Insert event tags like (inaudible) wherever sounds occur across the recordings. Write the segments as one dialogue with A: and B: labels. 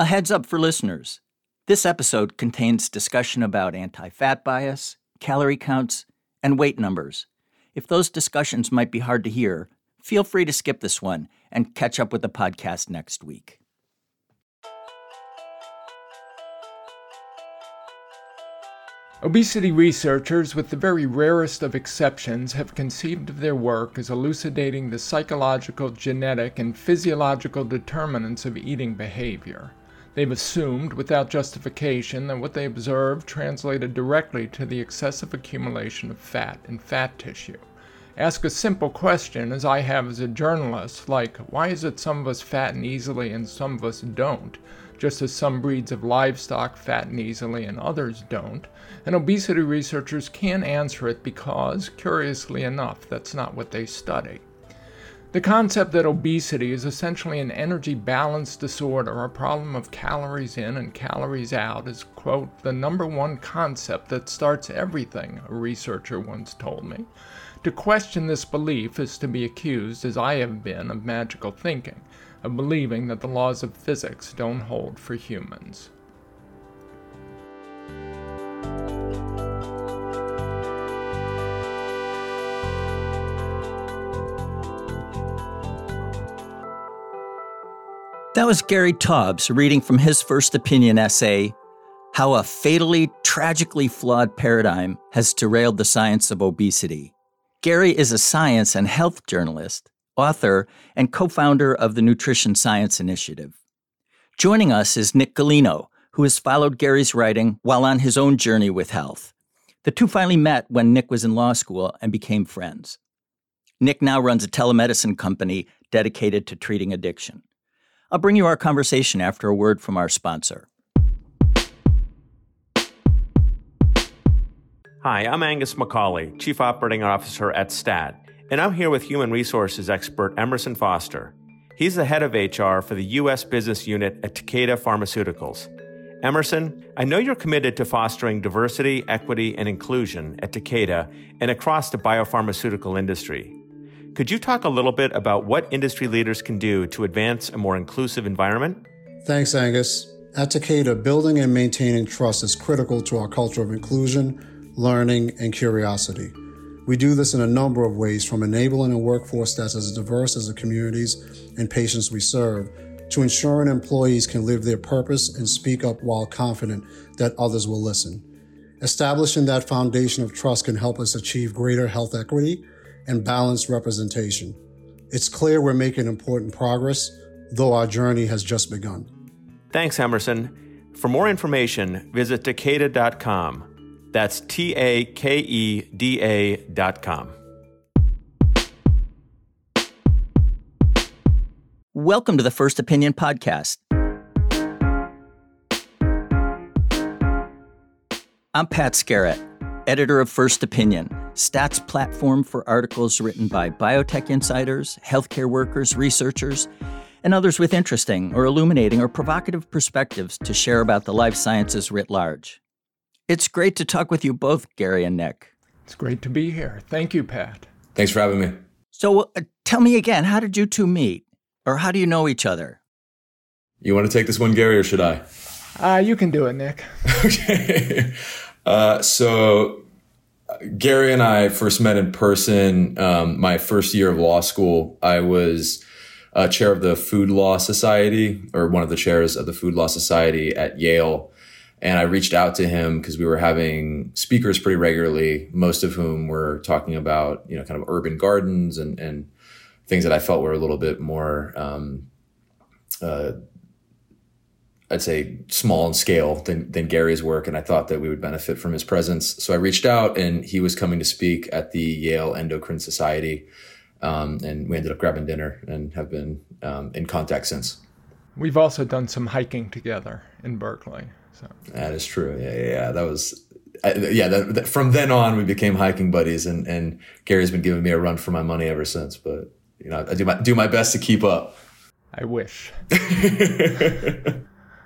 A: A heads up for listeners this episode contains discussion about anti fat bias, calorie counts, and weight numbers. If those discussions might be hard to hear, feel free to skip this one and catch up with the podcast next week.
B: Obesity researchers, with the very rarest of exceptions, have conceived of their work as elucidating the psychological, genetic, and physiological determinants of eating behavior. They've assumed, without justification, that what they observed translated directly to the excessive accumulation of fat in fat tissue. Ask a simple question, as I have as a journalist, like, why is it some of us fatten easily and some of us don't? Just as some breeds of livestock fatten easily and others don't. And obesity researchers can't answer it because, curiously enough, that's not what they study. The concept that obesity is essentially an energy balance disorder, a problem of calories in and calories out, is, quote, the number one concept that starts everything, a researcher once told me. To question this belief is to be accused, as I have been, of magical thinking, of believing that the laws of physics don't hold for humans.
A: That was Gary Taubes reading from his first opinion essay, How a Fatally, Tragically Flawed Paradigm Has Derailed the Science of Obesity. Gary is a science and health journalist, author, and co founder of the Nutrition Science Initiative. Joining us is Nick Gulino, who has followed Gary's writing while on his own journey with health. The two finally met when Nick was in law school and became friends. Nick now runs a telemedicine company dedicated to treating addiction. I'll bring you our conversation after a word from our sponsor.
C: Hi, I'm Angus McCauley, Chief Operating Officer at STAT, and I'm here with Human Resources expert Emerson Foster. He's the head of HR for the U.S. business unit at Takeda Pharmaceuticals. Emerson, I know you're committed to fostering diversity, equity, and inclusion at Takeda and across the biopharmaceutical industry. Could you talk a little bit about what industry leaders can do to advance a more inclusive environment?
D: Thanks, Angus. At Takeda, building and maintaining trust is critical to our culture of inclusion, learning, and curiosity. We do this in a number of ways, from enabling a workforce that's as diverse as the communities and patients we serve, to ensuring employees can live their purpose and speak up while confident that others will listen. Establishing that foundation of trust can help us achieve greater health equity and balanced representation. It's clear we're making important progress, though our journey has just begun.
C: Thanks, Emerson. For more information, visit Takeda.com. That's T A K E D A.com.
A: Welcome to the First Opinion Podcast. I'm Pat Skerratt, editor of First Opinion STAT's platform for articles written by biotech insiders, healthcare workers, researchers, and others with interesting or illuminating or provocative perspectives to share about the life sciences writ large. It's great to talk with you both, Gary and Nick.
B: It's great to be here. Thank you, Pat.
E: Thanks for having me.
A: So, uh, tell me again, how did you two meet? Or how do you know each other?
E: You want to take this one, Gary, or should I?
B: Uh, you can do it, Nick. (laughs)
E: okay. Uh, so, Gary and I first met in person um, my first year of law school. I was a chair of the Food Law Society, or one of the chairs of the Food Law Society at Yale. And I reached out to him because we were having speakers pretty regularly, most of whom were talking about, you know, kind of urban gardens and, and things that I felt were a little bit more um, uh, I'd say small in scale than, than Gary's work. And I thought that we would benefit from his presence. So I reached out and he was coming to speak at the Yale Endocrine Society. Um, and we ended up grabbing dinner and have been um, in contact since.
B: We've also done some hiking together in Berkeley. So
E: that is true. Yeah, yeah, yeah. that was. I, yeah, that, that, from then on, we became hiking buddies, and, and Gary's been giving me a run for my money ever since. But you know, I do my do my best to keep up.
B: I wish. (laughs)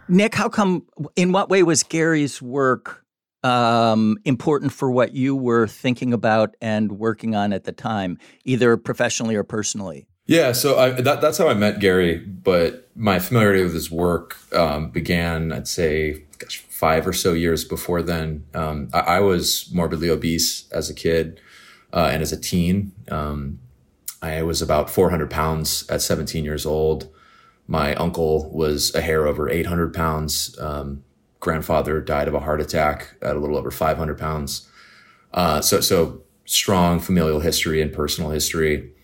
A: Nick, how come, in what way was Gary's work um, important for what you were thinking about and working on at the time, either professionally or personally?
E: Yeah, so I, that, that's how I met Gary, but my familiarity with his work um, began, I'd say, gosh, five or so years before then. Um, I, I, was morbidly obese as a kid uh, and as a teen. Um, I was about 400 pounds at 17 years old. My uncle was a hair over 800 pounds. Um, grandfather died of a heart attack at a little over 500 pounds. Uh, so, so strong familial history and personal history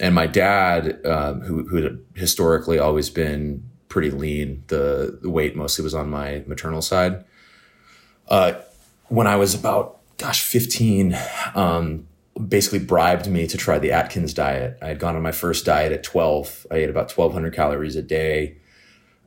E: and my dad, um, who who had historically always been pretty lean, the, the weight mostly was on my maternal side. Uh, when I was about gosh 15, um, basically bribed me to try the Atkins diet. I had gone on my first diet at 12. I ate about 1,200 calories a day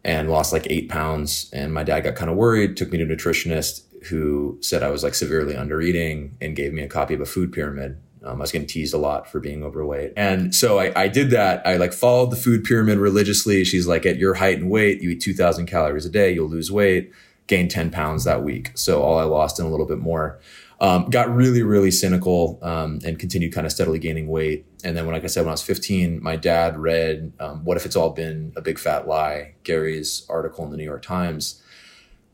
E: and lost like eight pounds. And my dad got kind of worried, took me to a nutritionist who said I was like severely under eating and gave me a copy of a food pyramid. Um, I was getting teased a lot for being overweight. And so I, I, did that. I like followed the food pyramid religiously. She's like, at your height and weight, you eat 2000 calories a day, you'll lose weight, gain 10 pounds that week. So all I lost and a little bit more. Um, got really, really cynical um, and continued kind of steadily gaining weight. And then when, like I said, when I was 15, my dad read um, What If It's All Been a Big Fat Lie, Gary's article in the New York Times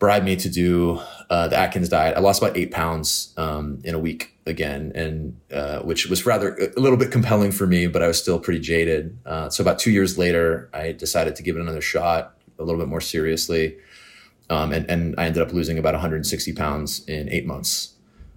E: bribed me to do uh, the Atkins diet. I lost about eight pounds um, in a week again, and uh, which was rather a little bit compelling for me, but I was still pretty jaded. Uh, so about two years later, I decided to give it another shot, a little bit more seriously, um, and, and I ended up losing about 160 pounds in eight months,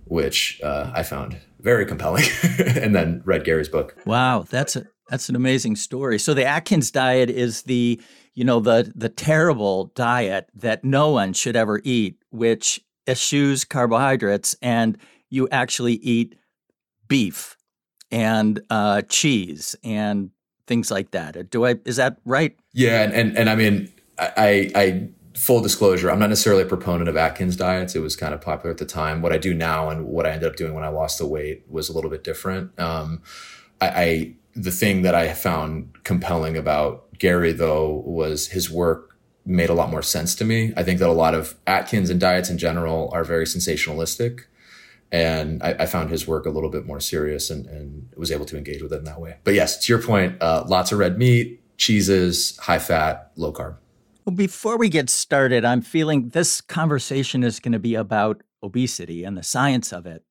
E: which uh, I found very compelling. (laughs) and then read Gary's book.
A: Wow, that's a that's an amazing story. So the Atkins diet is the you know the the terrible diet that no one should ever eat which eschews carbohydrates and you actually eat beef and uh, cheese and things like that do i is that right
E: yeah and and, and i mean I, I full disclosure i'm not necessarily a proponent of atkins diets it was kind of popular at the time what i do now and what i ended up doing when i lost the weight was a little bit different um, I, I the thing that i found compelling about Gary, though, was his work made a lot more sense to me. I think that a lot of Atkins and diets in general are very sensationalistic. And I, I found his work a little bit more serious and, and, was able to engage with it in that way. But yes, to your point, uh, lots of red meat, cheeses, high fat, low carb.
A: Well, before we get started, I'm feeling this conversation is going to be about obesity and the science of it.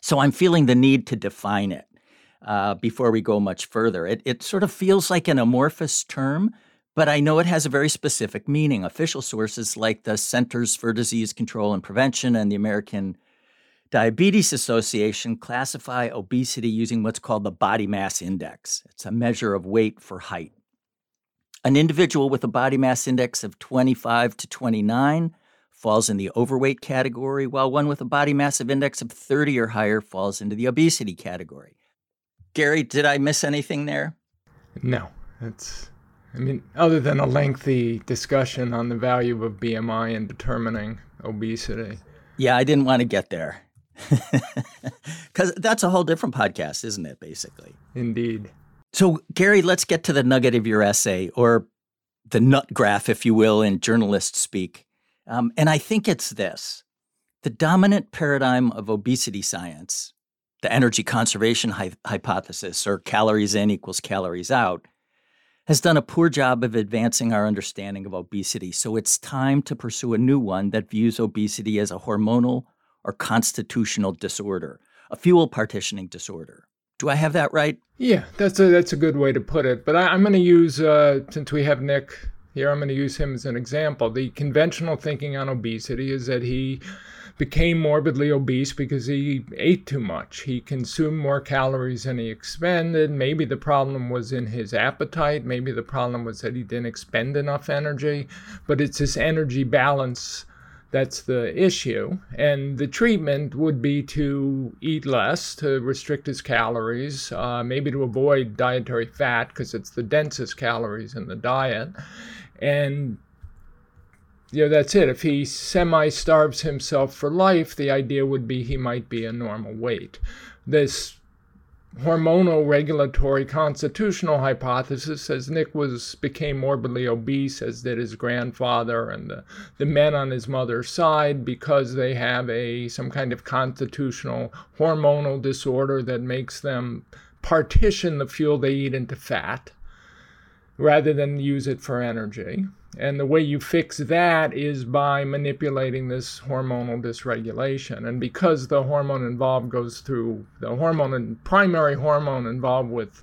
A: So I'm feeling the need to define it uh, before we go much further. It, it sort of feels like an amorphous term, but I know it has a very specific meaning. Official sources like the Centers for Disease Control and Prevention and the American Diabetes Association classify obesity using what's called the body mass index. It's a measure of weight for height. An individual with a body mass index of 25 to 29 falls in the overweight category, while one with a body mass index of 30 or higher falls into the obesity category. Gary, did I miss anything there?
B: No, that's. I mean, other than a lengthy discussion on the value of BMI in determining obesity.
A: Yeah, I didn't want to get there. (laughs) Because that's a whole different podcast, isn't it, basically?
B: Indeed.
A: So, Gary, let's get to the nugget of your essay, or the nut graph, if you will, in journalist speak. Um, and I think it's this the dominant paradigm of obesity science the energy conservation hy- hypothesis, or calories in equals calories out, has done a poor job of advancing our understanding of obesity. So it's time to pursue a new one that views obesity as a hormonal or constitutional disorder, a fuel partitioning disorder. Do I have that right?
B: Yeah, that's a that's a good way to put it. But I, am going to use uh, since we have Nick here, I'm going to use him as an example. The conventional thinking on obesity is that he became morbidly obese because he ate too much. He consumed more calories than he expended. Maybe the problem was in his appetite. Maybe the problem was that he didn't expend enough energy. But it's this energy balance that's the issue. And the treatment would be to eat less, to restrict his calories, uh, maybe to avoid dietary fat because it's the densest calories in the diet. And you know, that's it. If he semi starves himself for life, the idea would be he might be a normal weight. This hormonal regulatory constitutional hypothesis says Nick was became morbidly obese as did his grandfather and the, the men on his mother's side because they have a some kind of constitutional hormonal disorder that makes them partition the fuel they eat into fat rather than use it for energy. And the way you fix that is by manipulating this hormonal dysregulation. And because the hormone involved goes through the hormone and primary hormone involved with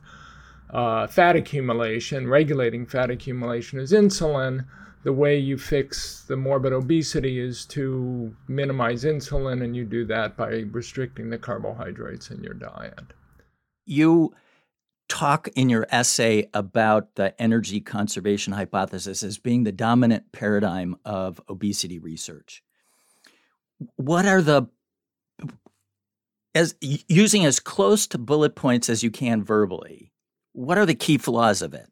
B: uh, fat accumulation, regulating fat accumulation is insulin. The way you fix the morbid obesity is to minimize insulin, and you do that by restricting the carbohydrates in your diet.
A: You talk in your essay about the energy conservation hypothesis as being the dominant paradigm of obesity research. What are the as using as close to bullet points as you can verbally? What are the key flaws of it?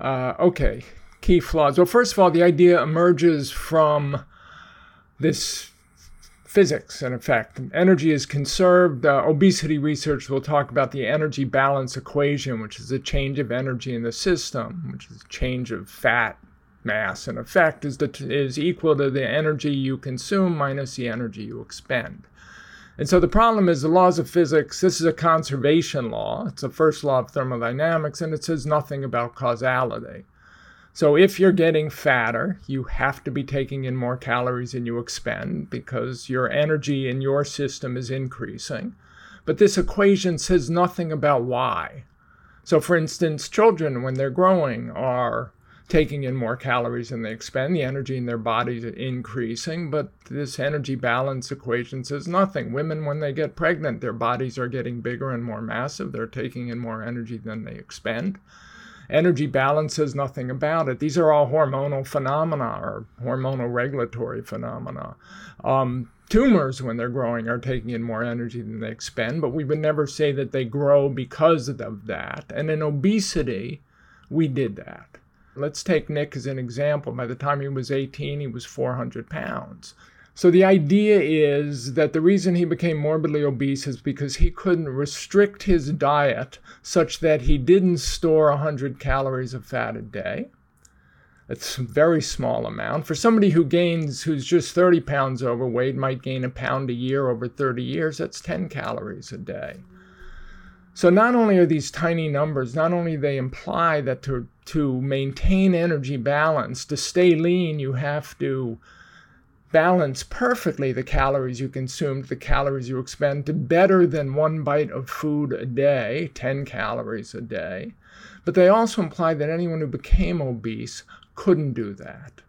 B: Uh, okay, key flaws. Well, first of all, the idea emerges from this physics, in effect. Energy is conserved. Uh, obesity research will talk about the energy balance equation, which is a change of energy in the system, which is a change of fat mass, in effect, is, the, is equal to the energy you consume minus the energy you expend. And so the problem is the laws of physics, this is a conservation law. It's the first law of thermodynamics, and it says nothing about causality. So if you're getting fatter, you have to be taking in more calories than you expend because your energy in your system is increasing. But this equation says nothing about why. So, for instance, children, when they're growing, are taking in more calories than they expend. The energy in their bodies is increasing, but this energy balance equation says nothing. Women, when they get pregnant, their bodies are getting bigger and more massive. They're taking in more energy than they expend. Energy balance says nothing about it. These are all hormonal phenomena or hormonal regulatory phenomena. Um, tumors, when they're growing, are taking in more energy than they expend, but we would never say that they grow because of that. And in obesity, we did that. Let's take Nick as an example. By the time he was 18, he was 400 pounds. So the idea is that the reason he became morbidly obese is because he couldn't restrict his diet such that he didn't store 100 calories of fat a day. It's a very small amount. For somebody who gains, who's just 30 pounds overweight, might gain a pound a year over 30 years, that's 10 calories a day. So not only are these tiny numbers, not only they imply that to, to maintain energy balance, to stay lean, you have to balance perfectly the calories you consume to the calories you expend to better than one bite of food a day, 10 calories a day. But they also imply that anyone who became obese couldn't do that.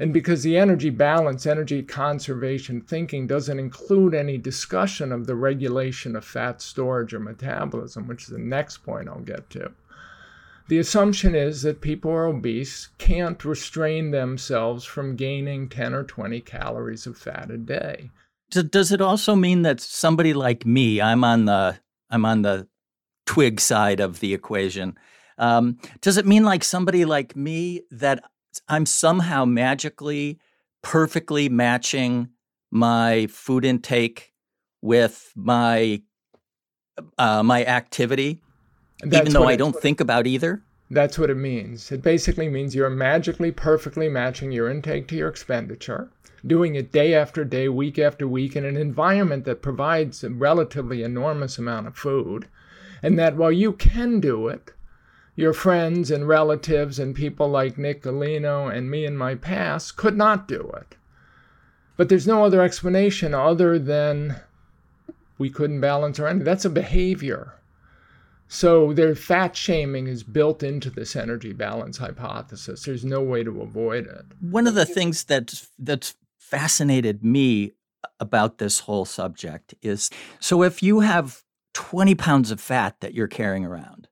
B: And because the energy balance, energy conservation thinking doesn't include any discussion of the regulation of fat storage or metabolism, which is the next point I'll get to the assumption is that people who are obese can't restrain themselves from gaining 10 or 20 calories of fat a day.
A: Does it also mean that somebody like me, I'm on the I'm on the twig side of the equation. Um, does it mean like somebody like me that I'm somehow magically perfectly matching my food intake with my uh, my activity? Even though I don't think about either?
B: That's what it means. It basically means you're magically perfectly matching your intake to your expenditure, doing it day after day, week after week, in an environment that provides a relatively enormous amount of food. And that while you can do it, your friends and relatives and people like Nick Gulino and me in my past could not do it. But there's no other explanation other than we couldn't balance our energy. That's a behavior. So their fat shaming is built into this energy balance hypothesis. There's no way to avoid it.
A: One of the things that that's fascinated me about this whole subject is so if you have 20 pounds of fat that you're carrying around,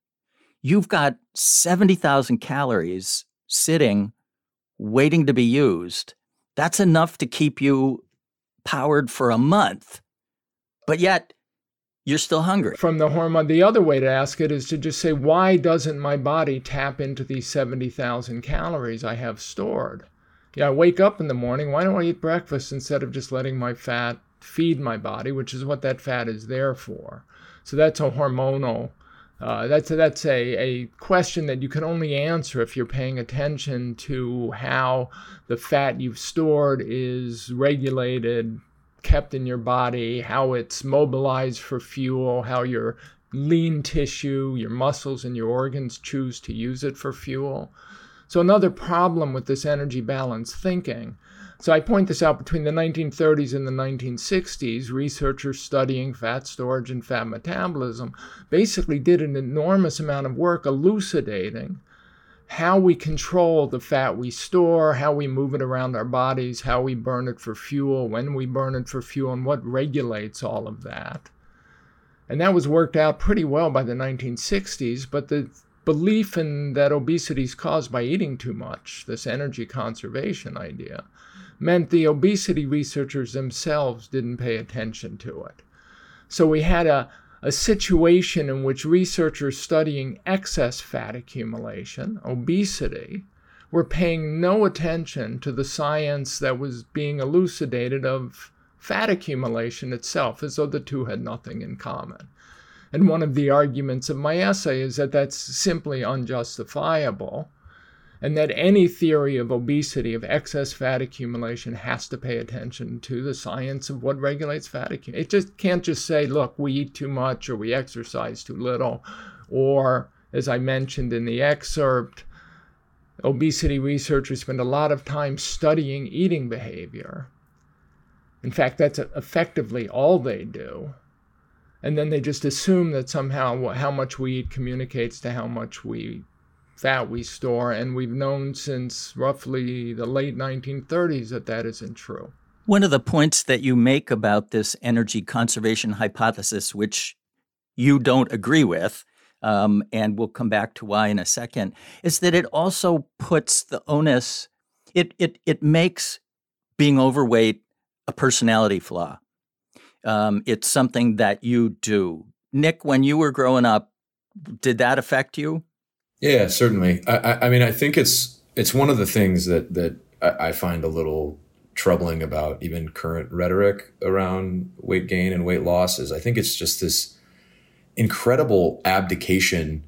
A: you've got 70,000 calories sitting waiting to be used. That's enough to keep you powered for a month. But yet you're still hungry.
B: From the hormone, the other way to ask it is to just say, why doesn't my body tap into these 70,000 calories I have stored? Yeah, I wake up in the morning, why don't I eat breakfast instead of just letting my fat feed my body, which is what that fat is there for? So that's a hormonal. Uh, that's a, that's a, a question that you can only answer if you're paying attention to how the fat you've stored is regulated kept in your body, how it's mobilized for fuel, how your lean tissue, your muscles and your organs choose to use it for fuel. So, another problem with this energy balance thinking. So, I point this out between the 1930s and the 1960s, researchers studying fat storage and fat metabolism basically did an enormous amount of work elucidating how we control the fat we store, how we move it around our bodies, how we burn it for fuel, when we burn it for fuel, and what regulates all of that. And that was worked out pretty well by the 1960s, but the belief in that obesity is caused by eating too much, this energy conservation idea, meant the obesity researchers themselves didn't pay attention to it. So we had a a situation in which researchers studying excess fat accumulation, obesity, were paying no attention to the science that was being elucidated of fat accumulation itself, as though the two had nothing in common. And one of the arguments of my essay is that that's simply unjustifiable and that any theory of obesity, of excess fat accumulation, has to pay attention to the science of what regulates fat accumulation. It just can't just say, look, we eat too much or we exercise too little, or as I mentioned in the excerpt, obesity researchers spend a lot of time studying eating behavior. In fact, that's effectively all they do. And then they just assume that somehow how much we eat communicates to how much we fat we store, and we've known since roughly the late 1930s that that isn't true.
A: One of the points that you make about this energy conservation hypothesis, which you don't agree with, um, and we'll come back to why in a second, is that it also puts the onus, it, it, it makes being overweight a personality flaw. Um, it's something that you do. Nick, when you were growing up, did that affect you?
E: Yeah, certainly. I, I mean, I think it's it's one of the things that that I find a little troubling about even current rhetoric around weight gain and weight loss is I think it's just this incredible abdication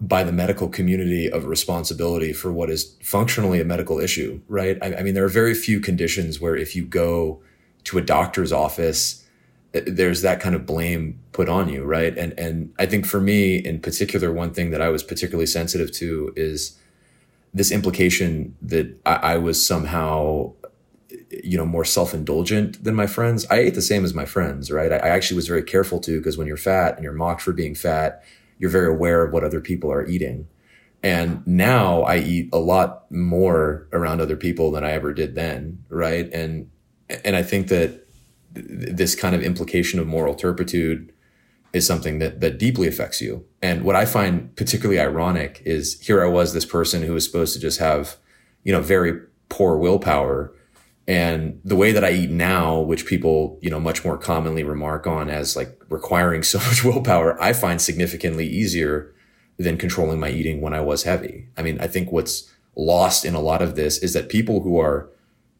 E: by the medical community of responsibility for what is functionally a medical issue, right? I, I mean, there are very few conditions where if you go to a doctor's office there's that kind of blame put on you, right? And and I think for me in particular, one thing that I was particularly sensitive to is this implication that I, I was somehow, you know, more self indulgent than my friends. I ate the same as my friends, right? I, I actually was very careful to because when you're fat and you're mocked for being fat, you're very aware of what other people are eating. And now I eat a lot more around other people than I ever did then, right? And and I think that this kind of implication of moral turpitude is something that that deeply affects you. And what I find particularly ironic is here I was this person who was supposed to just have, you know, very poor willpower and the way that I eat now, which people, you know, much more commonly remark on as like requiring so much (laughs) willpower, I find significantly easier than controlling my eating when I was heavy. I mean, I think what's lost in a lot of this is that people who are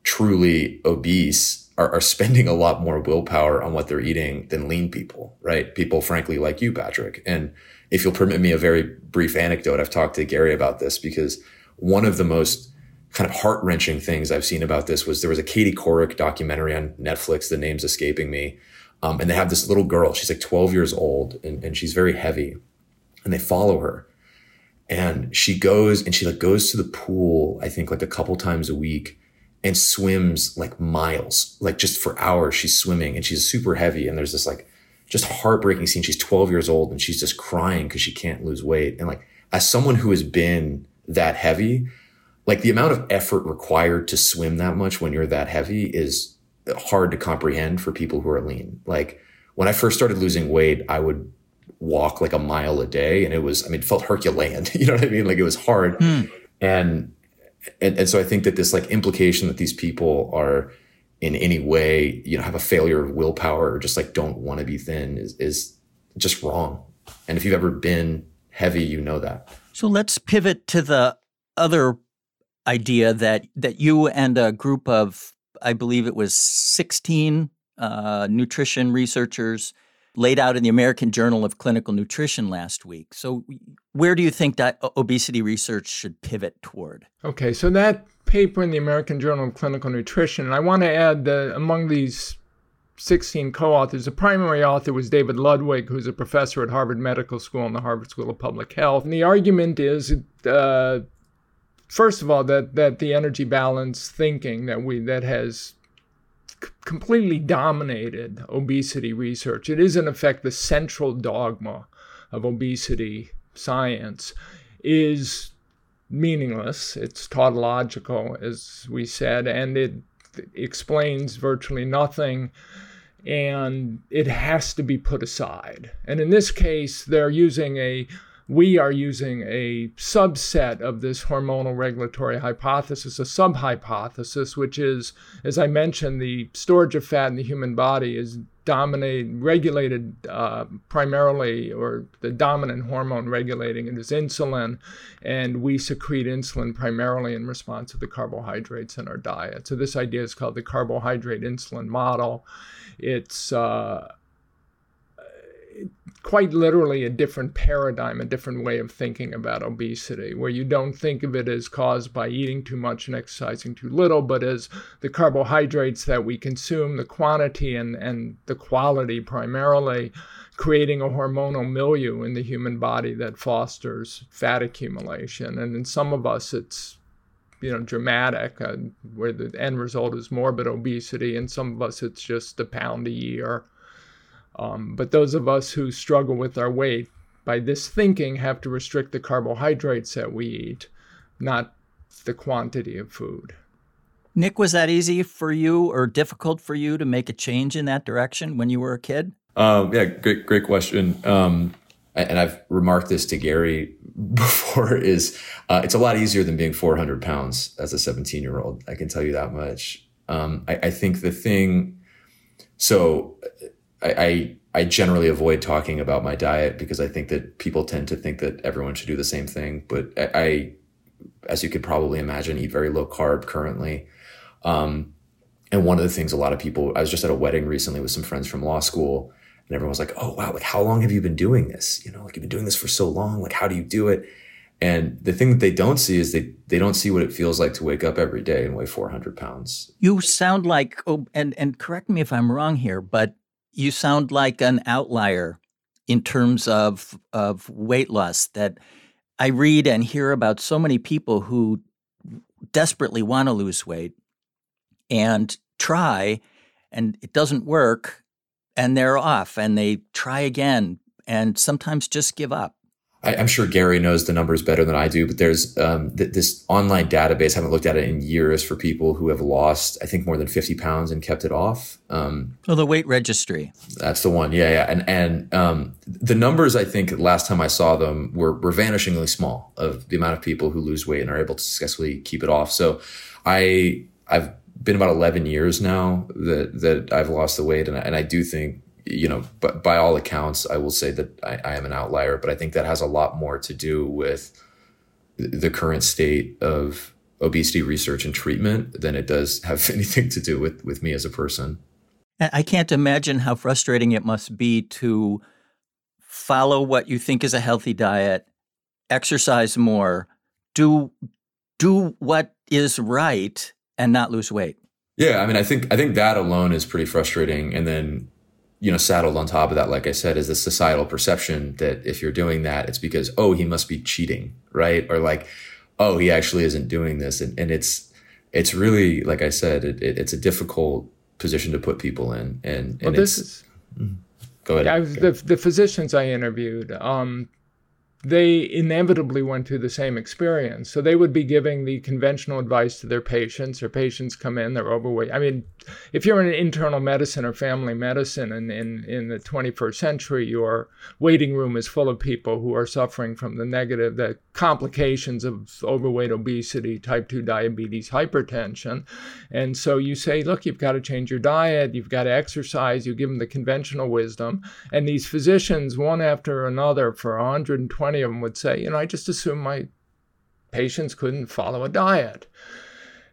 E: truly obese are, are spending a lot more willpower on what they're eating than lean people, right? People, frankly, like you, Patrick. And if you'll permit me a very brief anecdote, I've talked to Gary about this because one of the most kind of heart wrenching things I've seen about this was there was a Katie Couric documentary on Netflix. The name's escaping me. Um, and they have this little girl. She's like 12 years old and, and she's very heavy. And they follow her. And she goes and she like goes to the pool, I think like a couple times a week and swims like miles, like just for hours. She's swimming and she's super heavy. And there's this like just heartbreaking scene. She's 12 years old and she's just crying because she can't lose weight. And like, as someone who has been that heavy, like the amount of effort required to swim that much when you're that heavy is hard to comprehend for people who are lean. Like when I first started losing weight, I would walk like a mile a day and it was, I mean, it felt Herculean. (laughs) you know what I mean? Like it was hard. Mm. And and, and so I think that this like implication that these people are in any way, you know, have a failure of willpower or just like don't want to be thin is, is just wrong. And if you've ever been heavy, you know that.
A: So let's pivot to the other idea that that you and a group of, I believe it was 16 uh, nutrition researchers laid out in the American Journal of Clinical Nutrition last week. So, where do you think that obesity research should pivot toward?
B: Okay, so that paper in the American Journal of Clinical Nutrition, and I want to add that among these 16 co authors. The primary author was David Ludwig, who's a professor at Harvard Medical School and the Harvard School of Public Health. And the argument is, uh, first of all, that, that the energy balance thinking that we that has c- completely dominated obesity research. It is, in effect, the central dogma of obesity science, is meaningless. It's tautological, as we said, and it explains virtually nothing and it has to be put aside. And in this case, they're using a we are using a subset of this hormonal regulatory hypothesis, a subhypothesis, which is, as I mentioned, the storage of fat in the human body is dominated, regulated uh, primarily, or the dominant hormone regulating it is insulin, and we secrete insulin primarily in response to the carbohydrates in our diet. So this idea is called the carbohydrate insulin model. It's uh, quite literally a different paradigm, a different way of thinking about obesity, where you don't think of it as caused by eating too much and exercising too little, but as the carbohydrates that we consume, the quantity and, and the quality primarily, creating a hormonal milieu in the human body that fosters fat accumulation. And in some of us, it's you know dramatic uh, where the end result is morbid obesity and some of us it's just a pound a year um, but those of us who struggle with our weight by this thinking have to restrict the carbohydrates that we eat, not the quantity of food.
A: Nick, was that easy for you or difficult for you to make a change in that direction when you were a kid?
E: Um, yeah, great, great question. Um, and I've remarked this to Gary (laughs) before is uh, it's a lot easier than being 400 pounds as a 17 year old. I can tell you that much. Um, I, I, think the thing, so I, I, I generally avoid talking about my diet because I think that people tend to think that everyone should do the same thing. But I, I as you could probably imagine, eat very low carb currently. Um, and one of the things a lot of people, I was just at a wedding recently with some friends from law school, and everyone was like, "Oh wow, like how long have you been doing this? You know, like you've been doing this for so long. Like how do you do it?" And the thing that they don't see is they they don't see what it feels like to wake up every day and weigh 400 pounds.
A: You sound like, oh, and and correct me if I'm wrong here, but you sound like an outlier in terms of of weight loss that I read and hear about so many people who desperately want to lose weight and try and it doesn't work and they're off and they try again and sometimes just give up.
E: I, am sure Gary knows the numbers better than I do, but there's um, th- this online database. I haven't looked at it in years for people who have lost, I think, more than 50 pounds and kept it off. Um,
A: oh, the weight registry.
E: That's the one. Yeah, yeah. And and um, the numbers, I think, last time I saw them were were vanishingly small of the amount of people who lose weight and are able to successfully keep it off. So I I've been about 11 years now that that I've lost the weight, and I, and I do think you know, but by all accounts, I will say that I, I, am an outlier, but I think that has a lot more to do with the current state of obesity research and treatment than it does have (laughs) anything to do with, with me as a person.
A: I can't imagine how frustrating it must be to follow what you think is a healthy diet, exercise more, do do what is right and not lose weight.
E: Yeah, I mean, I think I think that alone is pretty frustrating, and then you know, saddled on top of that, like I said, is the societal perception that if you're doing that, it's because, oh, he must be cheating, right? Or like, oh, he actually isn't doing this. And, and it's, it's really, like I said, it, it, it's a difficult position to put people in. And, and
B: well, this is,
E: mm-hmm. go ahead.
B: Yeah, the, the physicians I interviewed, um, they inevitably went through the same experience. So they would be giving the conventional advice to their patients. Their patients come in, they're overweight. I mean, if you're in internal medicine or family medicine and in, in the 21st century, your waiting room is full of people who are suffering from the negative, the complications of overweight, obesity, type 2 diabetes, hypertension. And so you say, look, you've got to change your diet, you've got to exercise, you give them the conventional wisdom. And these physicians, one after another, for 120 of them would say, you know, I just assumed my patients couldn't follow a diet.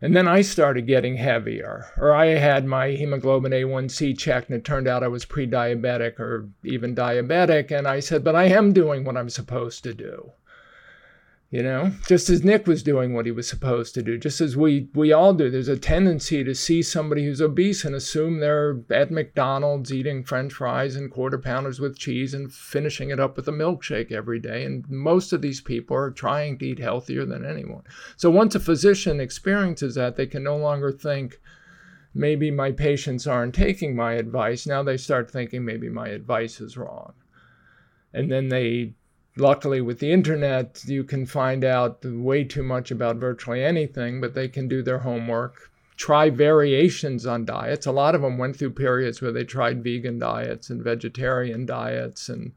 B: And then I started getting heavier, or I had my hemoglobin A1C checked and it turned out I was pre diabetic or even diabetic. And I said, but I am doing what I'm supposed to do. You know just as nick was doing what he was supposed to do just as we we all do. There's a tendency to see somebody who's obese and assume they're at mcdonald's eating french fries and quarter pounders with cheese and finishing it up with a milkshake every day. And most of these people are trying to eat healthier than anyone. So once a physician experiences that they can no longer think maybe my patients aren't taking my advice. Now they start thinking maybe my advice is wrong. And then they luckily with the internet you can find out way too much about virtually anything but they can do their homework. Try variations on diets. A lot of them went through periods where they tried vegan diets and vegetarian diets and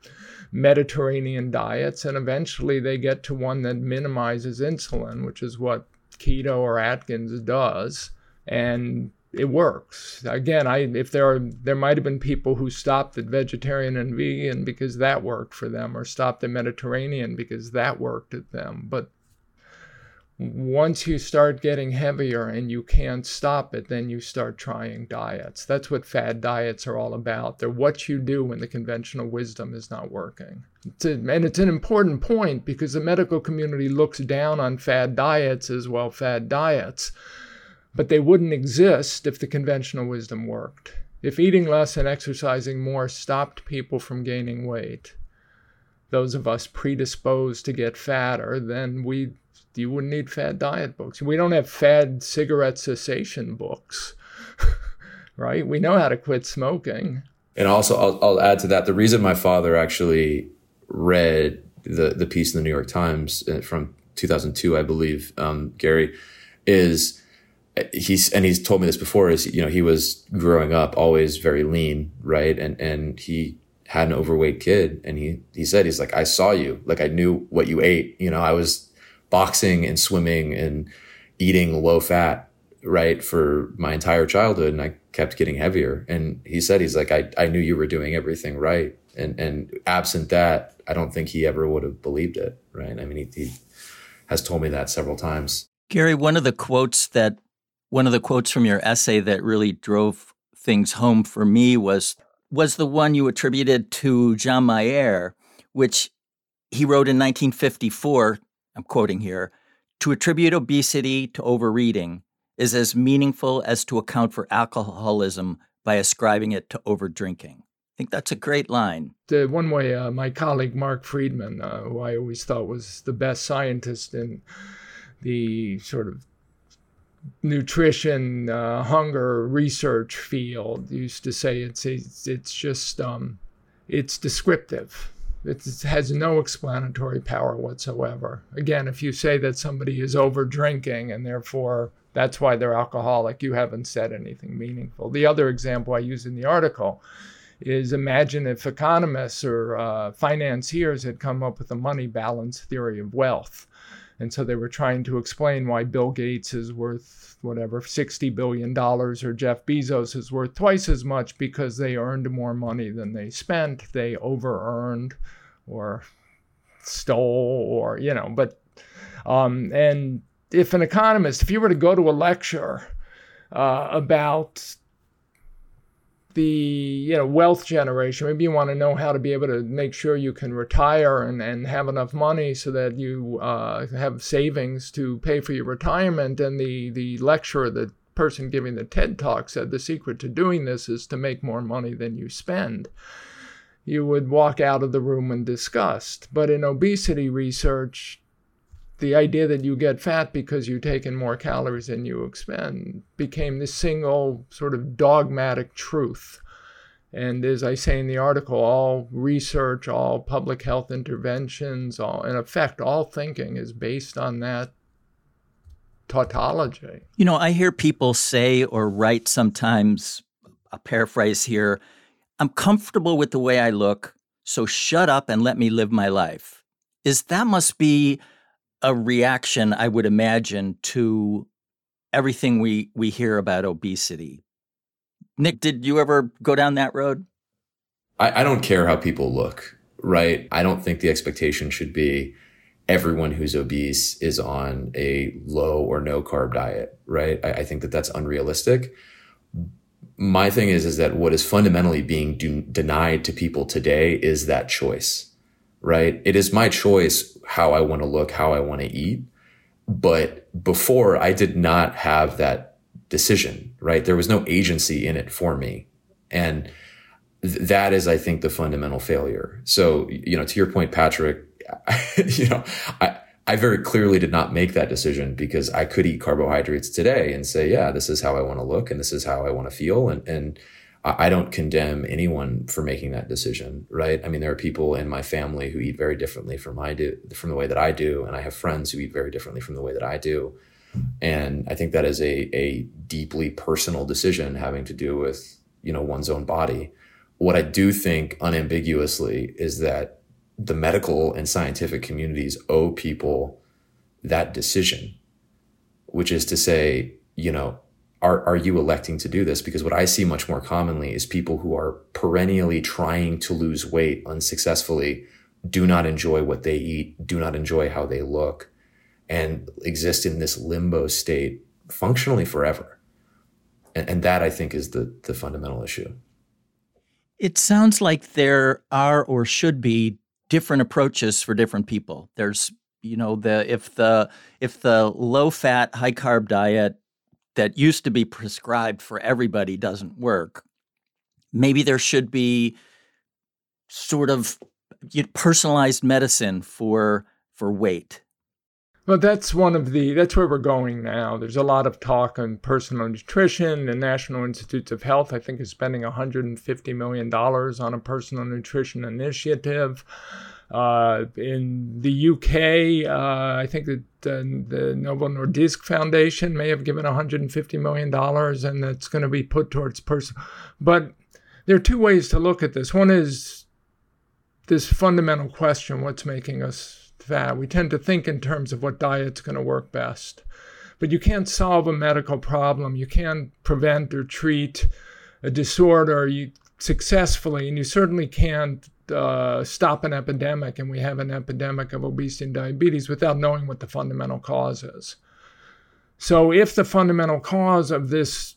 B: mediterranean diets and eventually they get to one that minimizes insulin which is what keto or atkins does and it works. Again, I if there are there might have been people who stopped at vegetarian and vegan because that worked for them, or stopped at Mediterranean because that worked at them. But once you start getting heavier and you can't stop it, then you start trying diets. That's what fad diets are all about. They're what you do when the conventional wisdom is not working. It's a, and it's an important point because the medical community looks down on fad diets as well, fad diets but they wouldn't exist if the conventional wisdom worked. If eating less and exercising more stopped people from gaining weight, those of us predisposed to get fatter, then we you wouldn't need fad diet books. We don't have fad cigarette cessation books, (laughs) right? We know how to quit smoking.
E: And also, I'll, I'll add to that the reason my father actually read the the piece in the New York Times uh, from 2002, I believe, um, Gary, is he's and he's told me this before is you know he was growing up always very lean right? And and he had an overweight kid and he he said he's like I saw you. Like I knew what you ate. You know I was boxing and swimming and eating low fat right for my entire childhood and I kept getting heavier. And he said he's like I I knew you were doing everything right. And and absent that I don't think he ever would have believed it right? I mean he, he has told me that several times.
A: Gary one of the quotes that one of the quotes from your essay that really drove things home for me was was the one you attributed to Jean Mayer, which he wrote in 1954. I'm quoting here: "To attribute obesity to overeating is as meaningful as to account for alcoholism by ascribing it to overdrinking." I think that's a great line.
B: The one way uh, my colleague Mark Friedman, uh, who I always thought was the best scientist in the sort of nutrition, uh, hunger research field used to say it's it's, it's just um, it's descriptive. It has no explanatory power whatsoever. Again, if you say that somebody is over drinking and therefore that's why they're alcoholic, you haven't said anything meaningful. The other example I use in the article is imagine if economists or uh, financiers had come up with a money balance theory of wealth and so they were trying to explain why Bill Gates is worth whatever, $60 billion, or Jeff Bezos is worth twice as much because they earned more money than they spent. They over earned or stole or, you know, but, um, and if an economist, if you were to go to a lecture uh, about the you know wealth generation. Maybe you want to know how to be able to make sure you can retire and, and have enough money so that you uh, have savings to pay for your retirement. And the the lecturer the person giving the ted talk said the secret to doing this is to make more money than you spend. You would walk out of the room in disgust. But in obesity research the idea that you get fat because you take in more calories than you expend became the single sort of dogmatic truth. And as I say in the article, all research, all public health interventions, all in effect, all thinking is based on that tautology.
A: You know, I hear people say or write sometimes, a paraphrase here, I'm comfortable with the way I look, so shut up and let me live my life. Is that must be a reaction, I would imagine, to everything we we hear about obesity. Nick, did you ever go down that road?
E: I, I don't care how people look, right? I don't think the expectation should be everyone who's obese is on a low or no carb diet, right? I, I think that that's unrealistic. My thing is, is that what is fundamentally being do, denied to people today is that choice right? It is my choice how I want to look, how I want to eat. But before I did not have that decision, right? There was no agency in it for me. And th- that is, I think, the fundamental failure. So, you know, to your point, Patrick, (laughs) you know, I, I very clearly did not make that decision because I could eat carbohydrates today and say, yeah, this is how I want to look and this is how I want to feel. And, and I don't condemn anyone for making that decision, right? I mean, there are people in my family who eat very differently from I do, from the way that I do, and I have friends who eat very differently from the way that I do. And I think that is a a deeply personal decision having to do with you know one's own body. What I do think unambiguously is that the medical and scientific communities owe people that decision, which is to say, you know, are, are you electing to do this? Because what I see much more commonly is people who are perennially trying to lose weight unsuccessfully, do not enjoy what they eat, do not enjoy how they look, and exist in this limbo state functionally forever. And, and that I think is the, the fundamental issue.
A: It sounds like there are or should be different approaches for different people. There's you know the if the if the low fat high carb diet that used to be prescribed for everybody doesn't work, maybe there should be sort of personalized medicine for for weight.
B: Well, that's one of the that's where we're going now. There's a lot of talk on personal nutrition. The National Institutes of Health, I think, is spending 150 million dollars on a personal nutrition initiative. Uh, in the UK, uh, I think that uh, the Novo Nordisk Foundation may have given 150 million dollars, and that's going to be put towards person. But there are two ways to look at this. One is this fundamental question: What's making us fat? We tend to think in terms of what diet's going to work best, but you can't solve a medical problem. You can't prevent or treat a disorder you successfully, and you certainly can't uh, stop an epidemic, and we have an epidemic of obesity and diabetes without knowing what the fundamental cause is. So, if the fundamental cause of this,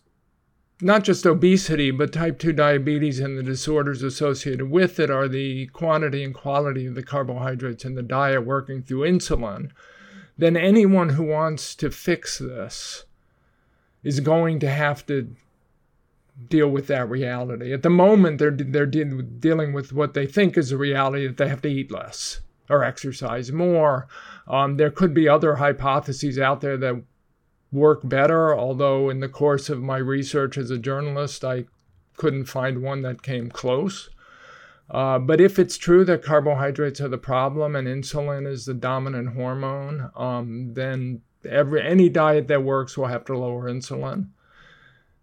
B: not just obesity, but type 2 diabetes and the disorders associated with it, are the quantity and quality of the carbohydrates in the diet working through insulin, then anyone who wants to fix this is going to have to deal with that reality. At the moment, they're they're de- dealing with what they think is a reality that they have to eat less or exercise more. Um, there could be other hypotheses out there that work better, although in the course of my research as a journalist, I couldn't find one that came close. Uh, but if it's true that carbohydrates are the problem and insulin is the dominant hormone, um, then every any diet that works will have to lower insulin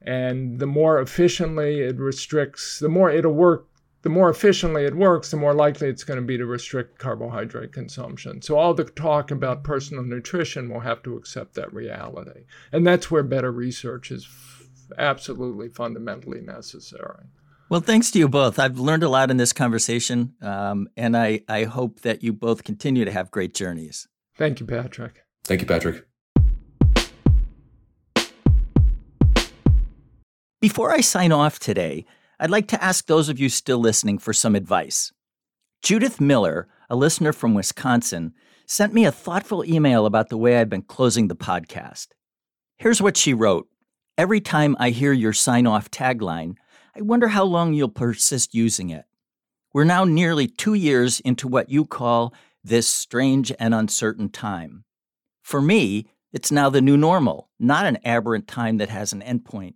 B: and the more efficiently it restricts the more it'll work the more efficiently it works the more likely it's going to be to restrict carbohydrate consumption so all the talk about personal nutrition will have to accept that reality and that's where better research is f- absolutely fundamentally necessary
A: well, thanks to you both. I've learned a lot in this conversation, um, and I, I hope that you both continue to have great journeys.
B: Thank you, Patrick.
E: Thank you, Patrick.
A: Before I sign off today, I'd like to ask those of you still listening for some advice. Judith Miller, a listener from Wisconsin, sent me a thoughtful email about the way I've been closing the podcast. Here's what she wrote Every time I hear your sign off tagline, I wonder how long you'll persist using it. We're now nearly two years into what you call this strange and uncertain time. For me, it's now the new normal, not an aberrant time that has an endpoint.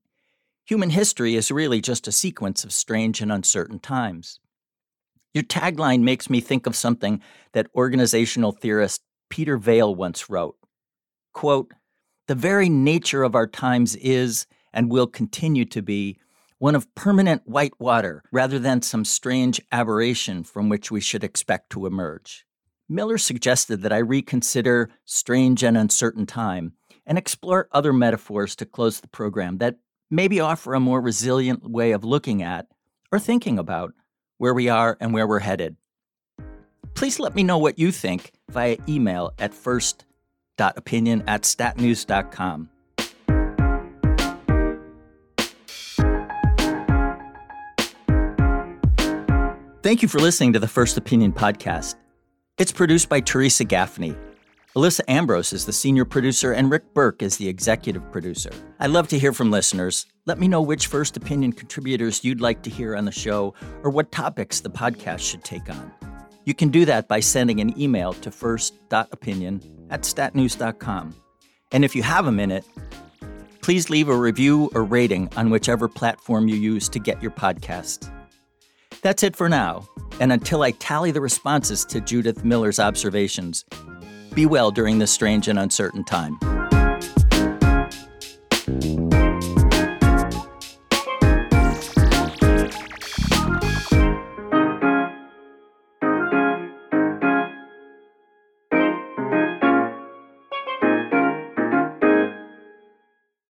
A: Human history is really just a sequence of strange and uncertain times. Your tagline makes me think of something that organizational theorist Peter Vaill once wrote. Quote, the very nature of our times is and will continue to be one of permanent white water rather than some strange aberration from which we should expect to emerge. Miller suggested that I reconsider strange and uncertain time and explore other metaphors to close the program that maybe offer a more resilient way of looking at or thinking about where we are and where we're headed. Please let me know what you think via email at first.opinion at statnews.com. Thank you for listening to the First Opinion podcast. It's produced by Teresa Gaffney. Alissa Ambrose is the senior producer, and Rick Burke is the executive producer. I'd love to hear from listeners. Let me know which First Opinion contributors you'd like to hear on the show or what topics the podcast should take on. You can do that by sending an email to first.opinion at statnews.com. And if you have a minute, please leave a review or rating on whichever platform you use to get your podcast. That's it for now. And until I tally the responses to Judith Miller's observations, be well during this strange and uncertain time.